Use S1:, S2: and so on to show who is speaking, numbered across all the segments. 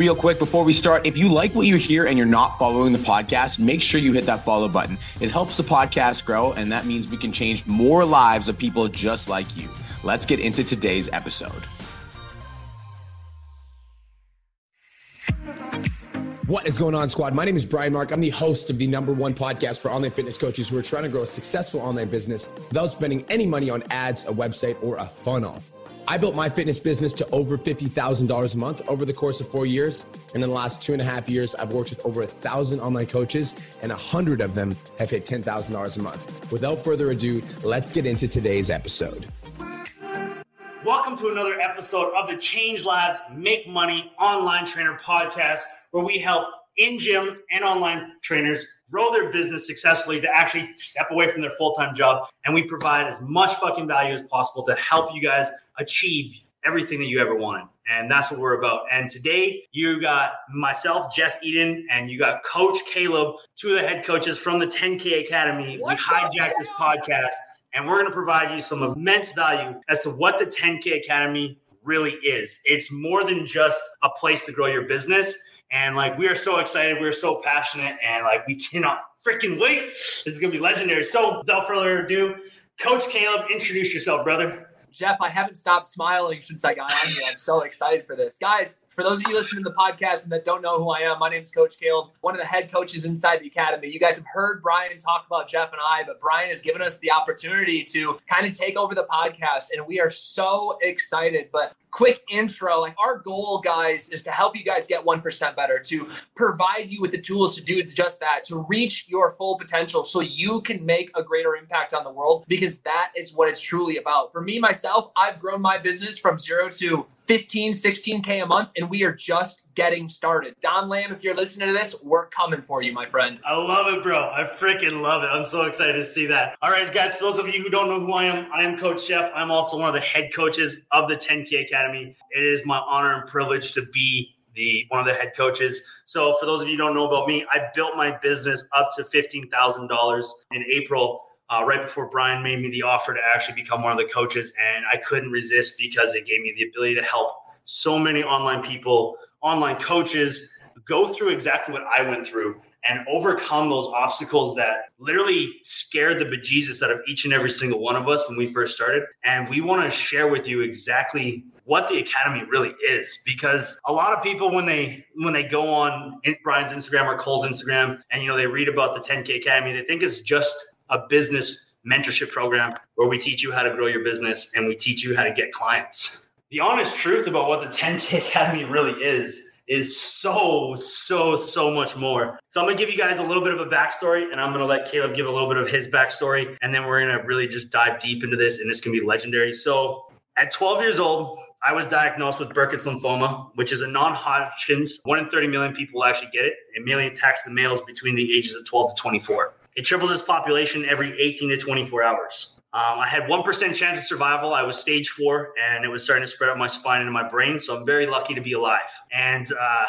S1: Real quick before we start, if you like what you hear and you're not following the podcast, make sure you hit that follow button. It helps the podcast grow, and that means we can change more lives of people just like you. Let's get into today's episode. What is going on, squad? My name is Brian Mark. I'm the host of the number one podcast for online fitness coaches who are trying to grow a successful online business without spending any money on ads, a website, or a funnel. I built my fitness business to over $50,000 a month over the course of four years. And in the last two and a half years, I've worked with over a thousand online coaches, and a hundred of them have hit $10,000 a month. Without further ado, let's get into today's episode.
S2: Welcome to another episode of the Change Lives Make Money Online Trainer Podcast, where we help in gym and online trainers grow their business successfully to actually step away from their full time job. And we provide as much fucking value as possible to help you guys achieve everything that you ever wanted. And that's what we're about. And today you got myself, Jeff Eadon, and you got Coach Caleb, two of the head coaches from the 10K Academy. What's we hijacked this podcast and we're going to provide you some immense value as to what the 10K Academy really is. It's more than just a place to grow your business. And like, we are so excited. We're so passionate and like, we cannot freaking wait. This is to be legendary. So without further ado, Coach Caleb, introduce yourself, brother.
S3: Jeff, I haven't stopped smiling since I got on here. I'm so excited for this. Guys, for those of you listening to the podcast and that don't know who I am, my name is Coach Caleb, one of the head coaches inside the academy. You guys have heard Brian talk about Jeff and I, but Brian has given us the opportunity to kind of take over the podcast, and we are so excited. But quick intro like our goal guys is to help you guys get 1% better to provide you with the tools to do just that to reach your full potential so you can make a greater impact on the world because that is what it's truly about for me myself i've grown my business from zero to 15 16k a month and we are just getting started don lamb if you're listening to this we're coming for you my friend
S2: i love it bro i freaking love it i'm so excited to see that all right guys for those of you who don't know who i am i am coach jeff i'm also one of the head coaches of the 10k academy. It is my honor and privilege to be the one of the head coaches. So for those of you don't know about me, I built my business up to fifteen thousand dollars in April. Uh, right before Brian made me the offer to actually become one of the coaches, and I couldn't resist because it gave me the ability to help so many online people, online coaches, go through exactly what I went through and overcome those obstacles that literally scared the bejesus out of each and every single one of us when we first started. And we want to share with you exactly what the academy really is because a lot of people when they when they go on Brian's Instagram or Cole's Instagram and you know they read about the 10k academy they think it's just a business mentorship program where we teach you how to grow your business and we teach you how to get clients the honest truth about what the 10k academy really is is so, so, so much more. So I'm gonna give you guys a little bit of a backstory and I'm gonna let Caleb give a little bit of his backstory. And then we're gonna really just dive deep into this and this gonna be legendary. So at 12 years old, I was diagnosed with Burkitt's lymphoma, which is a non-Hodgkin's. One in 30 million people actually get it. A million attacks the males between the ages of 12 to 24. It triples its population every 18 to 24 hours. Um, I had 1% chance of survival. I was stage four and it was starting to spread out my spine into my brain. So I'm very lucky to be alive. And uh,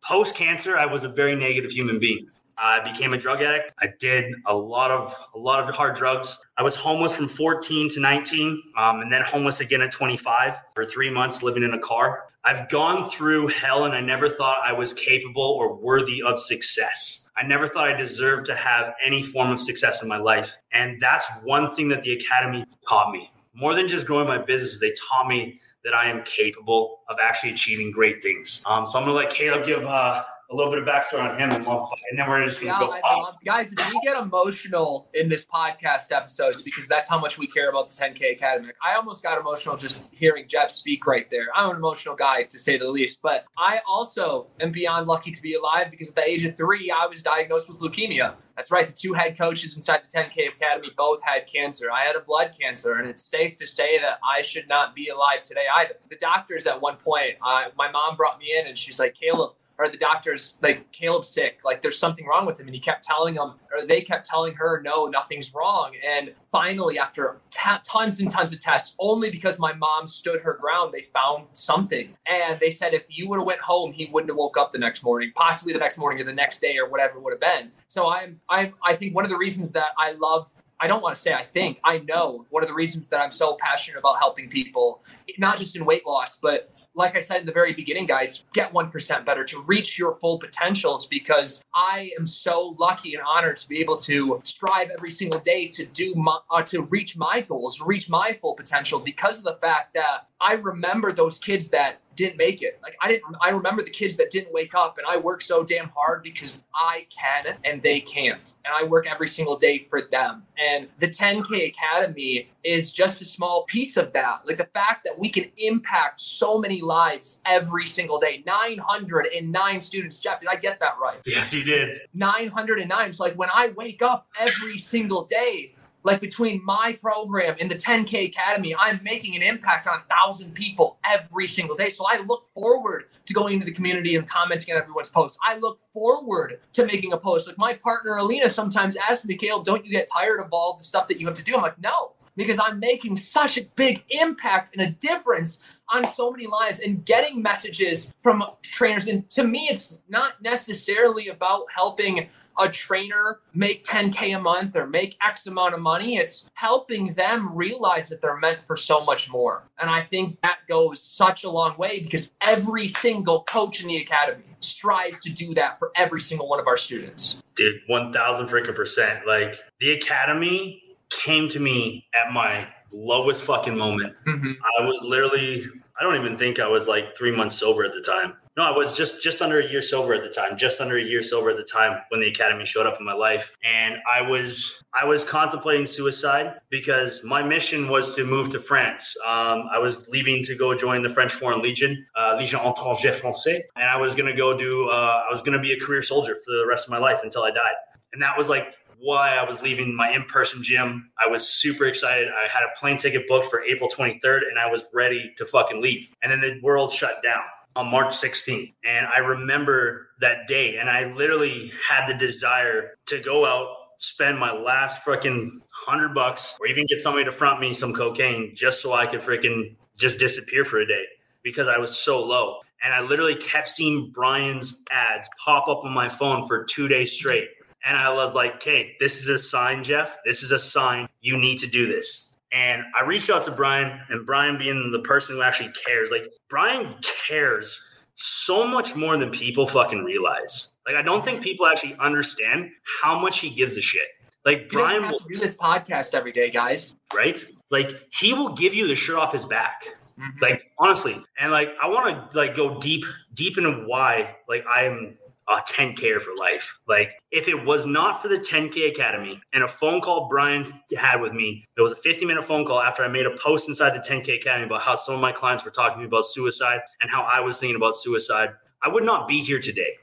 S2: post cancer, I was a very negative human being. I became a drug addict. I did a lot of a lot of hard drugs. I was homeless from 14 to 19, um, and then homeless again at 25 for three months, living in a car. I've gone through hell, and I never thought I was capable or worthy of success. I never thought I deserved to have any form of success in my life, and that's one thing that the academy taught me. More than just growing my business, they taught me that I am capable of actually achieving great things. Um, so I'm gonna let Caleb give. Uh, a little bit of backstory on him and and then we're just gonna yeah, go.
S3: Guys, if we get emotional in this podcast episodes because that's how much we care about the 10K Academy. I almost got emotional just hearing Jeff speak right there. I'm an emotional guy to say the least, but I also am beyond lucky to be alive because at the age of three, I was diagnosed with leukemia. That's right. The two head coaches inside the 10K Academy both had cancer. I had a blood cancer, and it's safe to say that I should not be alive today either. The doctors at one point, uh, my mom brought me in and she's like, Caleb, or the doctors like Caleb's sick, like there's something wrong with him, and he kept telling them, or they kept telling her, no, nothing's wrong. And finally, after t- tons and tons of tests, only because my mom stood her ground, they found something, and they said if you would have went home, he wouldn't have woke up the next morning, possibly the next morning or the next day or whatever it would have been. So I'm, I'm, I think one of the reasons that I love I don't want to say I think, I know one of the reasons that I'm so passionate about helping people, not just in weight loss, but like I said in the very beginning, guys, get 1% better to reach your full potentials because I am so lucky and honored to be able to strive every single day to do my, uh, to reach my goals, reach my full potential because of the fact that I remember those kids that didn't make it. Like I didn't I remember the kids that didn't wake up and I work so damn hard because I can and they can't. And I work every single day for them. And the 10K Academy is just a small piece of that. Like the fact that we can impact so many lives every single day. 909 students. Jeff, did I get that right?
S2: Yes, you did.
S3: 909. So like when I wake up every single day, like between my program and the 10K Academy, I'm making an impact on thousand people every single day. So I look forward to going into the community and commenting on everyone's posts. I look forward to making a post. Like my partner Alina sometimes asks me, Caleb, don't you get tired of all the stuff that you have to do? I'm like, no, because I'm making such a big impact and a difference on so many lives and getting messages from trainers. And to me, it's not necessarily about helping a trainer make 10K a month or make X amount of money. It's helping them realize that they're meant for so much more. And I think that goes such a long way because every single coach in the academy strives to do that for every single one of our students.
S2: Dude, 1000 freaking percent. Like the academy came to me at my lowest fucking moment. Mm-hmm. I was literally, I don't even think I was like three months sober at the time. No, I was just just under a year sober at the time. Just under a year sober at the time when the academy showed up in my life, and I was I was contemplating suicide because my mission was to move to France. Um, I was leaving to go join the French Foreign Legion, uh, Légion Étrangère Français, and I was gonna go do. Uh, I was gonna be a career soldier for the rest of my life until I died, and that was like why I was leaving my in person gym. I was super excited. I had a plane ticket booked for April 23rd and I was ready to fucking leave. And then the world shut down on March 16th. And I remember that day and I literally had the desire to go out, spend my last freaking hundred bucks or even get somebody to front me some cocaine just so I could freaking just disappear for a day because I was so low. And I literally kept seeing Brian's ads pop up on my phone for two days straight. And I was like, okay, this is a sign, Jeff. This is a sign. You need to do this. And I reached out to Brian, and Brian being the person who actually cares, like Brian cares so much more than people fucking realize. Like I don't think people actually understand how much he gives a shit. Like
S3: he
S2: Brian
S3: will do this podcast every day, guys.
S2: Right? Like he will give you the shirt off his back. Mm-hmm. Like honestly, and like I want to like go deep, deep into why like I'm a 10K for life. Like, if it was not for the 10K Academy and a phone call Brian had with me, it was a 50 minute phone call after I made a post inside the 10K Academy about how some of my clients were talking to me about suicide and how I was thinking about suicide. I would not be here today.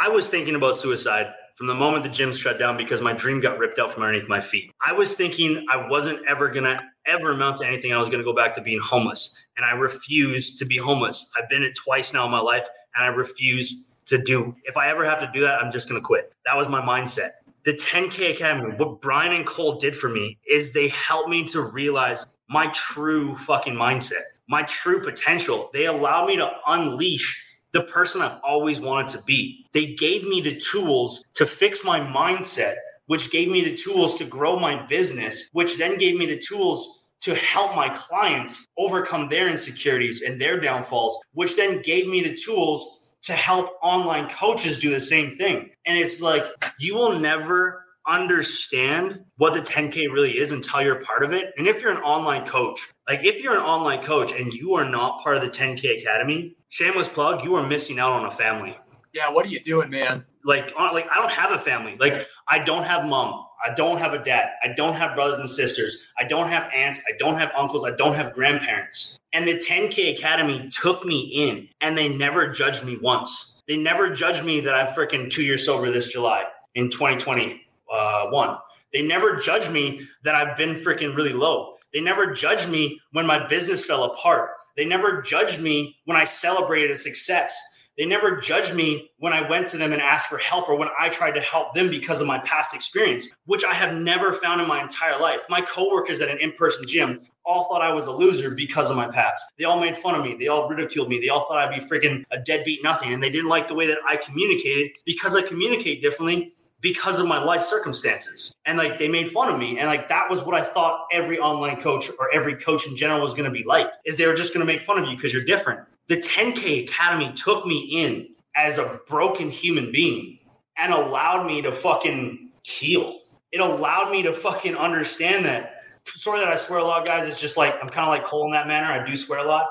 S2: I was thinking about suicide from the moment the gym shut down because my dream got ripped out from underneath my feet. I was thinking I wasn't ever going to ever amount to anything. I was going to go back to being homeless. And I refuse to be homeless. I've been it twice now in my life, and I refuse to do. If I ever have to do that, I'm just going to quit. That was my mindset. The 10K Academy, what Brian and Cole did for me is they helped me to realize my true fucking mindset, my true potential. They allowed me to unleash the person I've always wanted to be. They gave me the tools to fix my mindset, which gave me the tools to grow my business, which then gave me the tools to help my clients overcome their insecurities and their downfalls, which then gave me the tools to help online coaches do the same thing. And it's like you will never understand what the 10K really is until you're part of it. And if you're an online coach, like if you're an online coach and you are not part of the 10K Academy, shameless plug, you are missing out on a family.
S3: Yeah, what are you doing, man?
S2: Like, like I don't have a family. Like, I don't have mom. I don't have a dad. I don't have brothers and sisters. I don't have aunts. I don't have uncles. I don't have grandparents. And the 10K Academy took me in and they never judged me once. They never judged me that I'm freaking two years sober this July in 2021. Uh, they never judged me that I've been freaking really low. They never judged me when my business fell apart. They never judged me when I celebrated a success. They never judged me when I went to them and asked for help or when I tried to help them because of my past experience, which I have never found in my entire life. My coworkers at an in person gym all thought I was a loser because of my past. They all made fun of me. They all ridiculed me. They all thought I'd be freaking a deadbeat nothing. And they didn't like the way that I communicated because I communicate differently because of my life circumstances. And like they made fun of me. And like that was what I thought every online coach or every coach in general was going to be like is they were just going to make fun of you because you're different. The 10K Academy took me in as a broken human being and allowed me to fucking heal. It allowed me to fucking understand that. Sorry that I swear a lot, guys. It's just like I'm kind of like Cole in that manner. I do swear a lot,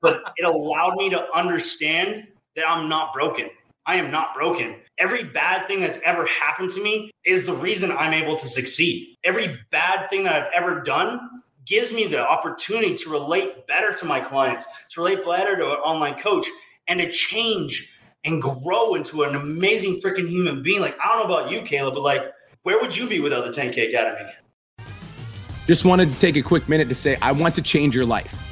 S2: but it allowed me to understand that I'm not broken. I am not broken. Every bad thing that's ever happened to me is the reason I'm able to succeed. Every bad thing that I've ever done gives me the opportunity to relate better to my clients, to relate better to an online coach, and to change and grow into an amazing freaking human being. Like, I don't know about you, Caleb, but like, where would you be without the 10K Academy?
S1: Just wanted to take a quick minute to say, I want to change your life.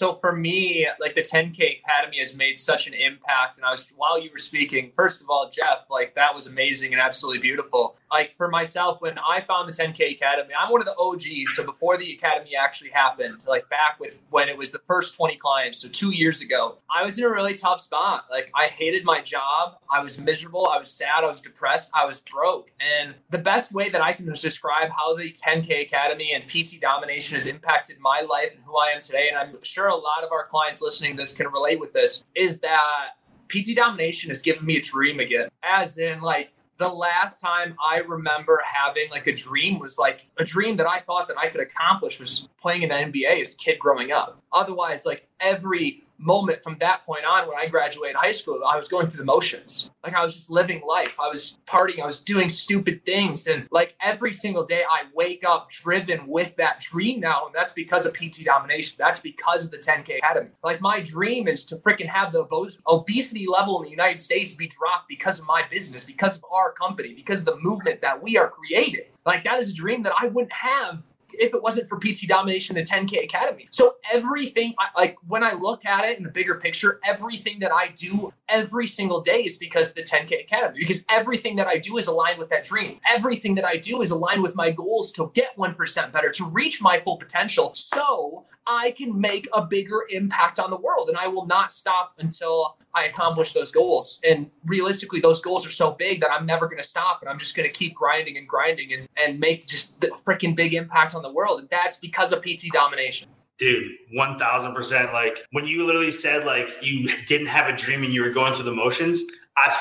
S3: So for me, like the 10K Academy has made such an impact. And I was, while you were speaking, first of all, Jeff, like that was amazing and absolutely beautiful. Like for myself, when I found the 10K Academy, I'm one of the OGs. So before the Academy actually happened, like back with when it was the first 20 clients, so two years ago, I was in a really tough spot. Like I hated my job. I was miserable. I was sad. I was depressed. I was broke. And the best way that I can describe how the 10K Academy and PT domination has impacted my life and who I am today, and I'm sure a lot of our clients listening this can relate with this, is that PT domination has given me a dream again. As in, like, the last time I remember having like a dream was like a dream that I thought that I could accomplish was playing in the NBA as a kid growing up. Otherwise, like every moment from that point on when I graduated high school, I was going through the motions. Like I was just living life. I was partying. I was doing stupid things. And like every single day, I wake up driven with that dream now. And that's because of PT domination. That's because of the 10K Academy. Like my dream is to freaking have the obesity level in the United States be dropped because of my business, because of our company, because of the movement that we are creating. Like that is a dream that I wouldn't have if it wasn't for PT Domination and 10K Academy. So everything, like when I look at it in the bigger picture, everything that I do every single day is because of the 10K Academy. Because everything that I do is aligned with that dream. Everything that I do is aligned with my goals to get 1% better, to reach my full potential. So I can make a bigger impact on the world. And I will not stop until I accomplish those goals. And realistically, those goals are so big that I'm never going to stop. And I'm just going to keep grinding and grinding and, and make just the freaking big impact on the world. And that's because of PT domination.
S2: Dude, 1000%. Like when you literally said, like, you didn't have a dream and you were going through the motions, I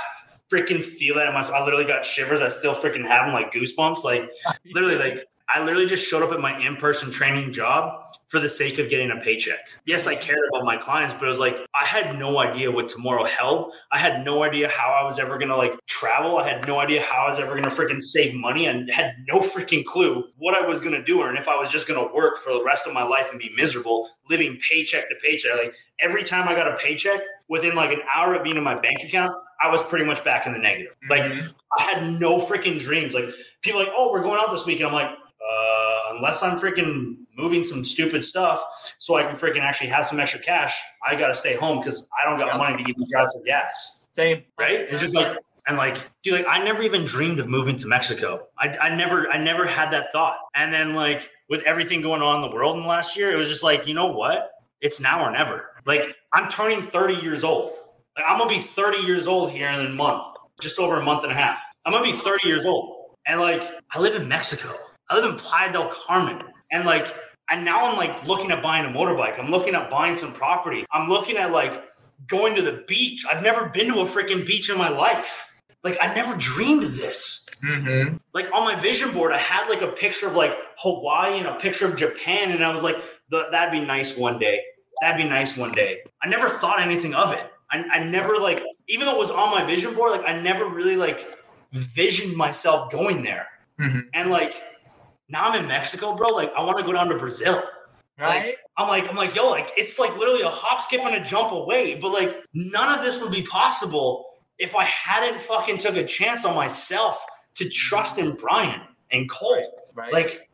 S2: freaking feel that in myself. I literally got shivers. I still freaking have them like goosebumps. Like, literally, like, I literally just showed up at my in person training job for the sake of getting a paycheck. Yes, I cared about my clients, but it was like I had no idea what tomorrow held. I had no idea how I was ever gonna like travel. I had no idea how I was ever gonna freaking save money and had no freaking clue what I was gonna do or if I was just gonna work for the rest of my life and be miserable, living paycheck to paycheck. Like every time I got a paycheck, within like an hour of being in my bank account, I was pretty much back in the negative. Like mm-hmm. I had no freaking dreams. Like people like, oh, we're going out this weekend. I'm like, uh, unless I'm freaking moving some stupid stuff so I can freaking actually have some extra cash, I got to stay home because I don't got money to even drive for gas.
S3: Same.
S2: Right? It's just like, and like, dude, like I never even dreamed of moving to Mexico. I, I never, I never had that thought. And then like with everything going on in the world in the last year, it was just like, you know what? It's now or never. Like I'm turning 30 years old. Like I'm gonna be 30 years old here in a month, just over a month and a half. I'm gonna be 30 years old. And like I live in Mexico. I live in Playa del Carmen. And like, and now I'm like looking at buying a motorbike. I'm looking at buying some property. I'm looking at like going to the beach. I've never been to a freaking beach in my life. Like, I never dreamed of this. Mm-hmm. Like on my vision board, I had like a picture of like Hawaii and a picture of Japan, and I was like, that'd be nice one day. That'd be nice one day. I never thought anything of it. I, I never like, even though it was on my vision board, like I never really like visioned myself going there. Mm-hmm. And like now I'm in Mexico, bro. Like I want to go down to Brazil. Right. Like, I'm like, I'm like, yo, like it's like literally a hop, skip, and a jump away. But like none of this would be possible if I hadn't fucking took a chance on myself to trust in Brian and Cole. Right. Like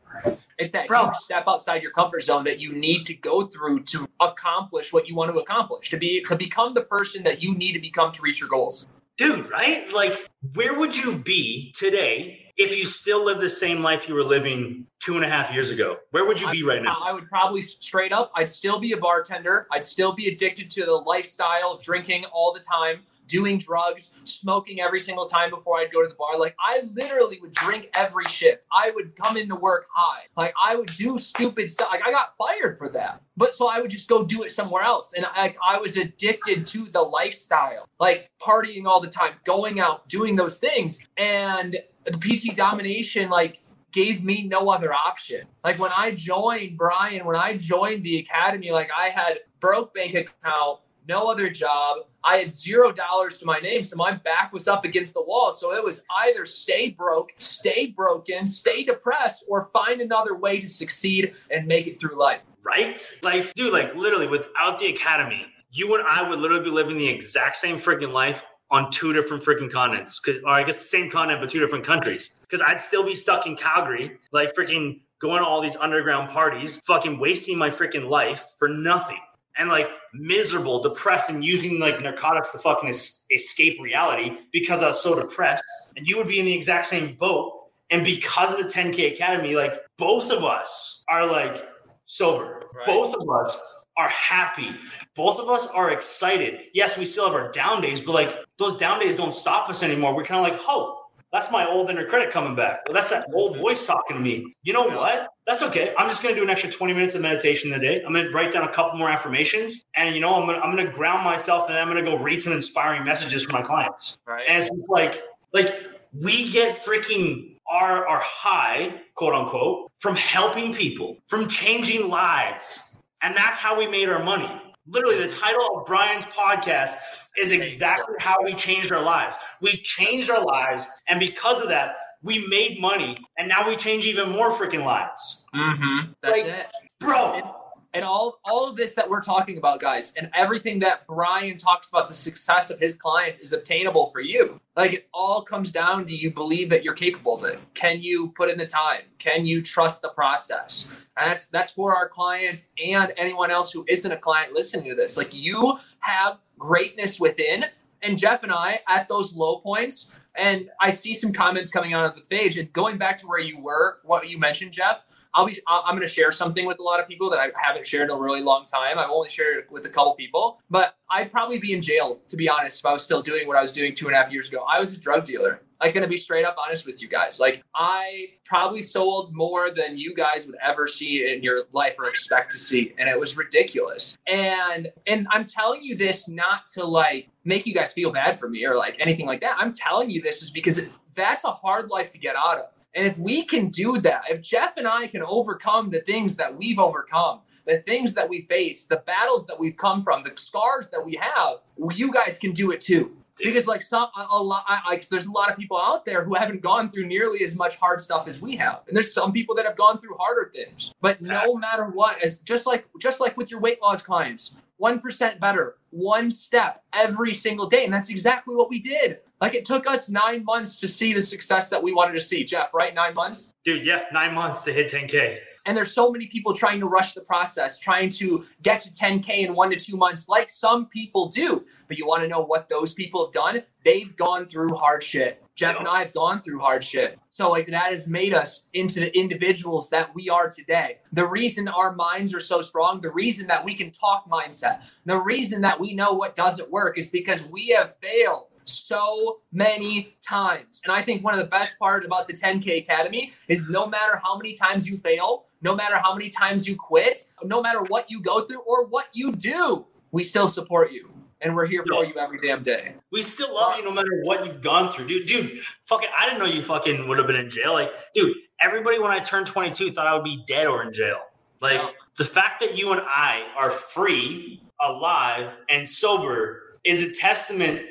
S3: It's that Bro. step outside your comfort zone that you need to go through to accomplish what you want to accomplish, to be to become the person that you need to become to reach your goals.
S2: Dude, right? Like, where would you be today if you still live the same life you were living two and a half years ago? Where would you be right now?
S3: I would probably straight up, I'd still be a bartender. I'd still be addicted to the lifestyle of drinking all the time doing drugs, smoking every single time before I'd go to the bar. Like I literally would drink every shift. I would come into work high. Like I would do stupid stuff. Like I got fired for that. But so I would just go do it somewhere else. And like I was addicted to the lifestyle, like partying all the time, going out, doing those things. And the PT domination, like gave me no other option. Like when I joined Brian, when I joined the academy, like I had broke bank account, no other job. I had zero dollars to my name, so my back was up against the wall. So it was either stay broke, stay broken, stay depressed, or find another way to succeed and make it through life.
S2: Right? Like, dude, like literally without the academy, you and I would literally be living the exact same freaking life on two different freaking continents. Or I guess the same continent, but two different countries. Because I'd still be stuck in Calgary, like freaking going to all these underground parties, fucking wasting my freaking life for nothing and like miserable, depressed, and using like narcotics to fucking es- escape reality because I was so depressed. And you would be in the exact same boat. And because of the 10K Academy, like both of us are like sober. Right. Both of us are happy. Both of us are excited. Yes, we still have our down days, but like those down days don't stop us anymore. We're kind of like, oh, that's my old inner critic coming back. Well, that's that old voice talking to me. You know yeah. what? That's okay. I'm just going to do an extra 20 minutes of meditation a day. I'm going to write down a couple more affirmations, and you know, I'm going to, I'm going to ground myself, and I'm going to go read some inspiring messages for my clients. Right. And it's like, like we get freaking our our high, quote unquote, from helping people, from changing lives, and that's how we made our money. Literally, the title of Brian's podcast is exactly how we changed our lives. We changed our lives, and because of that, we made money, and now we change even more freaking lives.
S3: Mm-hmm. That's like, it,
S2: bro
S3: and all all of this that we're talking about guys and everything that brian talks about the success of his clients is obtainable for you. Like it all comes down to do you believe that you're capable of it. Can you put in the time? Can you trust the process? And that's that's for our clients and anyone else who isn't a client listening to this. Like you have greatness within and jeff and i at those low points and i see some comments coming out of the page and going back to where you were what you mentioned jeff I'll be I'm going to share something with a lot of people that I haven't shared in a really long time. I've only shared it with a couple people, but I'd probably be in jail to be honest if I was still doing what I was doing two and a half years ago. I was a drug dealer. I'm gonna be straight up honest with you guys. Like I probably sold more than you guys would ever see in your life or expect to see, and it was ridiculous. And and I'm telling you this not to like make you guys feel bad for me or like anything like that. I'm telling you this is because that's a hard life to get out of. And if we can do that, if Jeff and I can overcome the things that we've overcome, the things that we face, the battles that we've come from, the scars that we have, you guys can do it too. Because like some a, a lot, like there's a lot of people out there who haven't gone through nearly as much hard stuff as we have, and there's some people that have gone through harder things. But no matter what, as just like just like with your weight loss clients, 1% better, one step every single day. And that's exactly what we did. Like it took us nine months to see the success that we wanted to see. Jeff, right? Nine months?
S2: Dude, yeah, nine months to hit 10K.
S3: And there's so many people trying to rush the process, trying to get to 10K in one to two months, like some people do. But you want to know what those people have done? They've gone through hard shit. Jeff and I have gone through hard shit. So, like, that has made us into the individuals that we are today. The reason our minds are so strong, the reason that we can talk mindset, the reason that we know what doesn't work is because we have failed so many times. And I think one of the best part about the 10K Academy is no matter how many times you fail, no matter how many times you quit, no matter what you go through or what you do, we still support you. And we're here for you every damn day.
S2: We still love you no matter what you've gone through. Dude, dude, fucking I didn't know you fucking would have been in jail. Like, dude, everybody when I turned 22 thought I would be dead or in jail. Like yeah. the fact that you and I are free, alive, and sober is a testament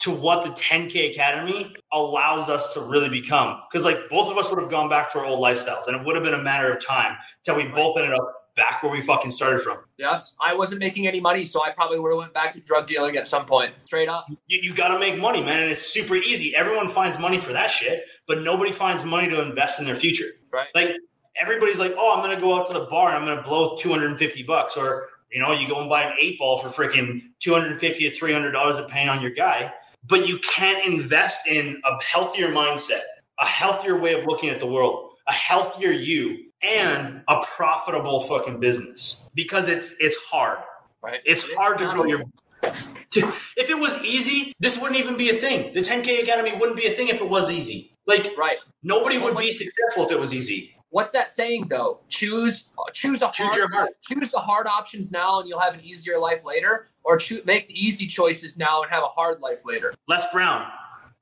S2: to what the 10K Academy allows us to really become. Because like both of us would have gone back to our old lifestyles, and it would have been a matter of time till we both ended up back where we fucking started from.
S3: Yes, I wasn't making any money, so I probably would have went back to drug dealing at some point. Straight up.
S2: You, you got to make money, man, and it's super easy. Everyone finds money for that shit, but nobody finds money to invest in their future.
S3: Right.
S2: Like everybody's like, oh, I'm going to go out to the bar and I'm going to blow 250 bucks. Or, you know, you go and buy an eight ball for freaking 250 to $300 depending on your guy. But you can't invest in a healthier mindset, a healthier way of looking at the world, a healthier you, and a profitable fucking business because it's it's hard.
S3: Right.
S2: It's hard to grow your if it was easy, this wouldn't even be a thing. The 10K Academy wouldn't be a thing if it was easy. Like,
S3: right.
S2: Nobody would be successful if it was easy.
S3: What's that saying though? Choose choose a
S2: choose
S3: hard,
S2: your heart.
S3: choose the hard options now and you'll have an easier life later, or choose, make the easy choices now and have a hard life later.
S2: Les Brown.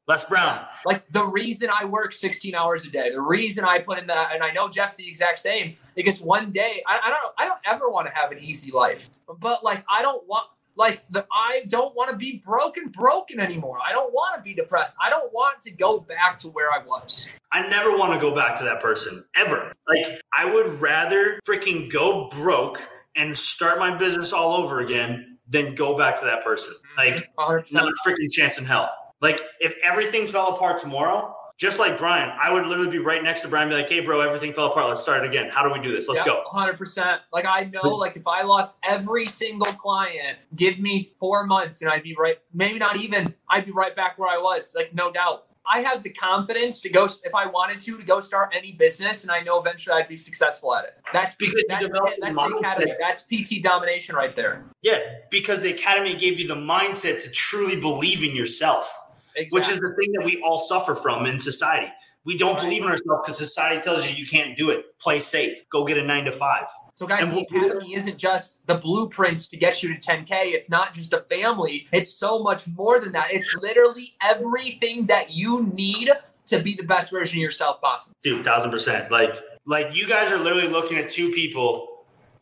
S2: Les Brown.
S3: Like the reason I work 16 hours a day, the reason I put in that, and I know Jeff's the exact same, because one day I, I don't I don't ever want to have an easy life. But like I don't want like the I don't want to be broken broken anymore. I don't want to be depressed. I don't want to go back to where I was.
S2: I never want to go back to that person ever. Like I would rather freaking go broke and start my business all over again than go back to that person. Mm-hmm. Like 100%. not a freaking chance in hell. Like if everything fell apart tomorrow, just like Brian, I would literally be right next to Brian, be like, "Hey, bro, everything fell apart. Let's start it again. How do we do this? Let's go."
S3: Hundred percent. Like I know, like if I lost every single client, give me four months, and I'd be right. Maybe not even. I'd be right back where I was. Like no doubt. I have the confidence to go if I wanted to to go start any business, and I know eventually I'd be successful at it. That's because that's, that's the academy. That's PT domination right there.
S2: Yeah, because the academy gave you the mindset to truly believe in yourself. Exactly. Which is the thing that we all suffer from in society. We don't right. believe in ourselves because society tells you you can't do it. Play safe. Go get a nine to five.
S3: So, guys, and the we'll, academy isn't just the blueprints to get you to 10K. It's not just a family. It's so much more than that. It's literally everything that you need to be the best version of yourself possible.
S2: Dude, thousand percent. Like, like you guys are literally looking at two people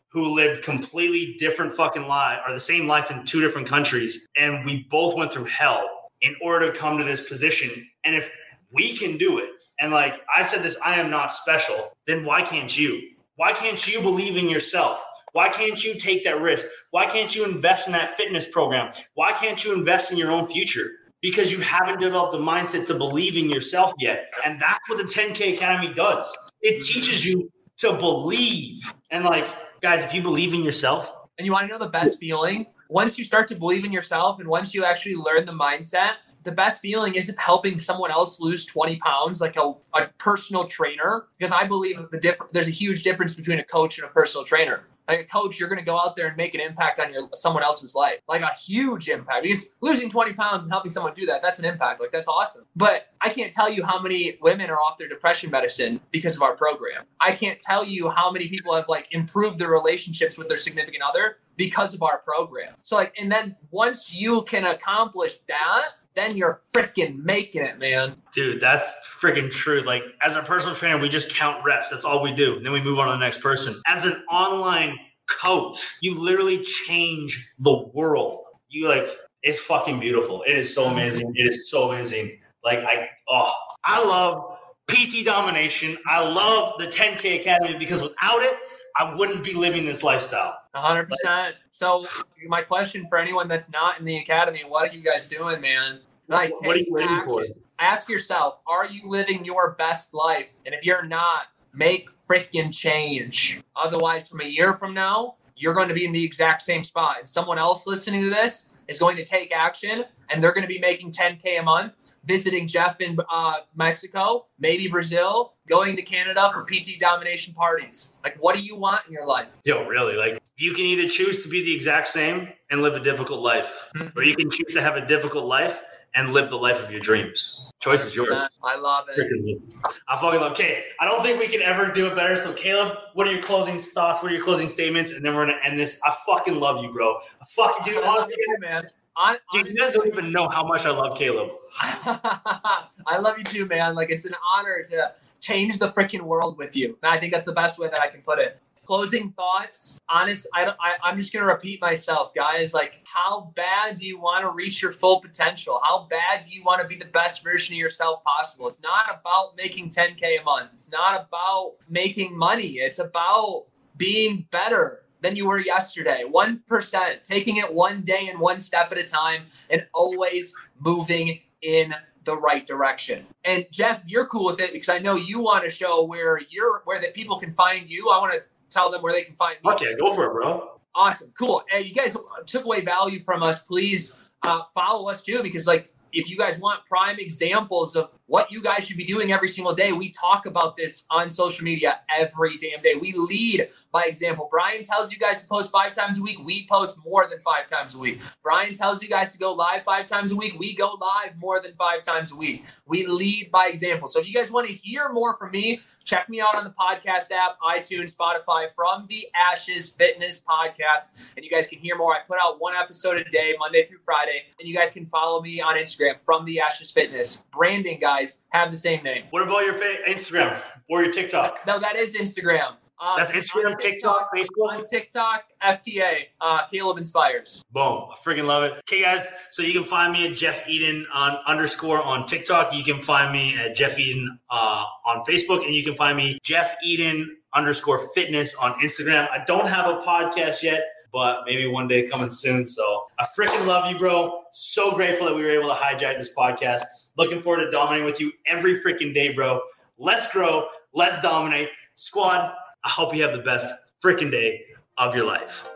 S2: who lived completely different fucking life or the same life in two different countries, and we both went through hell in order to come to this position. And if we can do it, and like I said this, I am not special, then why can't you? Why can't you believe in yourself? Why can't you take that risk? Why can't you invest in that fitness program? Why can't you invest in your own future? Because you haven't developed the mindset to believe in yourself yet. And that's what the 10K Academy does. It teaches you to believe. And like, guys, if you believe in yourself,
S3: and you want to know the best feeling? Once you start to believe in yourself and once you actually learn the mindset, the best feeling isn't helping someone else lose 20 pounds like a, a personal trainer because i believe the different there's a huge difference between a coach and a personal trainer like a coach, you're going to go out there and make an impact on your someone else's life, like a huge impact. Because losing 20 pounds and helping someone do that, that's an impact. Like that's awesome. But I can't tell you how many women are off their depression medicine because of our program. I can't tell you how many people have like improved their relationships with their significant other because of our program. So like, and then once you can accomplish that, then you're freaking making it, man.
S2: Dude, that's freaking true. Like, as a personal trainer, we just count reps. That's all we do. And then we move on to the next person. As an online coach, you literally change the world. You like, it's fucking beautiful. It is so amazing. It is so amazing. Like, I, oh, I love PT domination. I love the 10K Academy because without it, I wouldn't be living this lifestyle.
S3: 100%. So, my question for anyone that's not in the academy, what are you guys doing, man? Like,
S2: what are you waiting action. for?
S3: Ask yourself, are you living your best life? And if you're not, make freaking change. Otherwise, from a year from now, you're going to be in the exact same spot. And someone else listening to this is going to take action and they're going to be making 10K a month visiting Jeff in uh, Mexico, maybe Brazil, going to Canada for PT domination parties. Like, what do you want in your life?
S2: Yo, really? Like, you can either choose to be the exact same and live a difficult life, mm-hmm. or you can choose to have a difficult life and live the life of your dreams. Choice is yours.
S3: I love it.
S2: I fucking love. Okay, I don't think we can ever do it better. So, Caleb, what are your closing thoughts? What are your closing statements? And then we're gonna end this. I fucking love you, bro. I fucking do. Honestly,
S3: man.
S2: On, Dude, you guys don't even know how much I love Caleb.
S3: I love you too, man. Like it's an honor to change the freaking world with you. And I think that's the best way that I can put it. Closing thoughts. Honest, I don't. I, I'm just gonna repeat myself, guys. Like, how bad do you want to reach your full potential? How bad do you want to be the best version of yourself possible? It's not about making 10k a month. It's not about making money. It's about being better than you were yesterday. 1%, taking it one day and one step at a time, and always moving in the right direction. And Jeff, you're cool with it because I know you want to show where you're where that people can find you. I want to tell them where they can find me.
S2: Okay, go for it, bro.
S3: Awesome, cool. Hey, you guys took away value from us. Please uh, follow us too, because like if you guys want prime examples of what you guys should be doing every single day. We talk about this on social media every damn day. We lead by example. Brian tells you guys to post five times a week. We post more than five times a week. Brian tells you guys to go live five times a week. We go live more than five times a week. We lead by example. So if you guys want to hear more from me, check me out on the podcast app, iTunes, Spotify, from the Ashes Fitness Podcast. And you guys can hear more. I put out one episode a day, Monday through Friday. And you guys can follow me on Instagram from the Ashes Fitness. Branding, guys guys have the same name.
S2: What about your fa- Instagram or your TikTok?
S3: No, that is Instagram.
S2: Uh, That's Instagram, TikTok, Facebook.
S3: On TikTok, FTA, uh, Caleb Inspires.
S2: Boom. I freaking love it. Okay, guys. So you can find me at Jeff Eadon on underscore on TikTok. You can find me at Jeff Eadon uh, on Facebook, and you can find me Jeff Eadon underscore fitness on Instagram. I don't have a podcast yet but maybe one day coming soon. So I freaking love you, bro. So grateful that we were able to hijack this podcast. Looking forward to dominating with you every freaking day, bro. Let's grow. Let's dominate. Squad, I hope you have the best freaking day of your life.